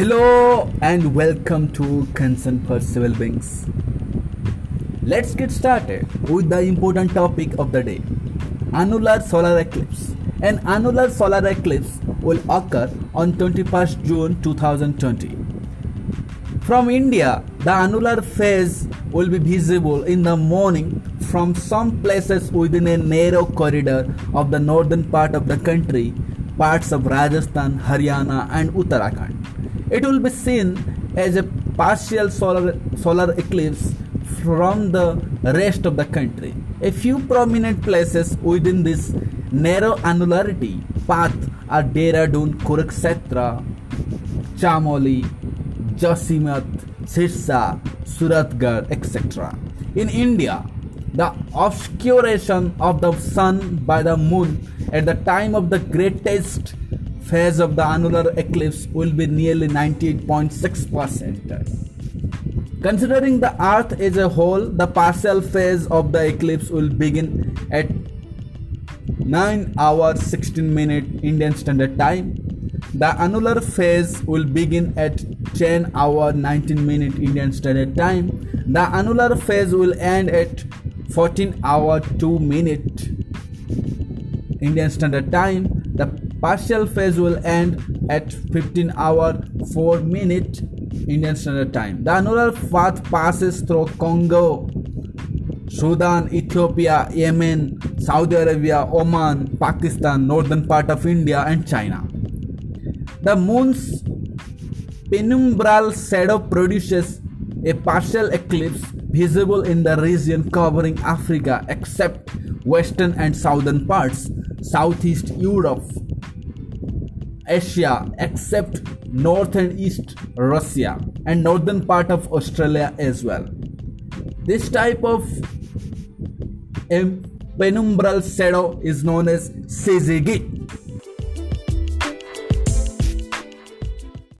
Hello and welcome to Concern for Civil Beings. Let's get started with the important topic of the day annular solar eclipse. An annular solar eclipse will occur on 21st June 2020. From India, the annular phase will be visible in the morning from some places within a narrow corridor of the northern part of the country, parts of Rajasthan, Haryana, and Uttarakhand. It will be seen as a partial solar, solar eclipse from the rest of the country. A few prominent places within this narrow annularity path are Dehradun, Kurukshetra, Chamoli, Joshimath, Sirsa, Suratgarh, etc. In India, the obscuration of the sun by the moon at the time of the greatest phase of the annular eclipse will be nearly 98.6%. Considering the earth as a whole, the partial phase of the eclipse will begin at 9 hours 16 minute Indian Standard Time. The annular phase will begin at 10 hour 19 minute Indian Standard Time. The annular phase will end at 14 hour 2 minute Indian Standard Time. The partial phase will end at 15 hour 4 minute Indian Standard Time. The annular path passes through Congo, Sudan, Ethiopia, Yemen, Saudi Arabia, Oman, Pakistan, northern part of India, and China. The moon's penumbral shadow produces a partial eclipse visible in the region covering Africa except western and southern parts, southeast Europe, Asia except north and east Russia, and northern part of Australia as well. This type of um, penumbral shadow is known as syzygy.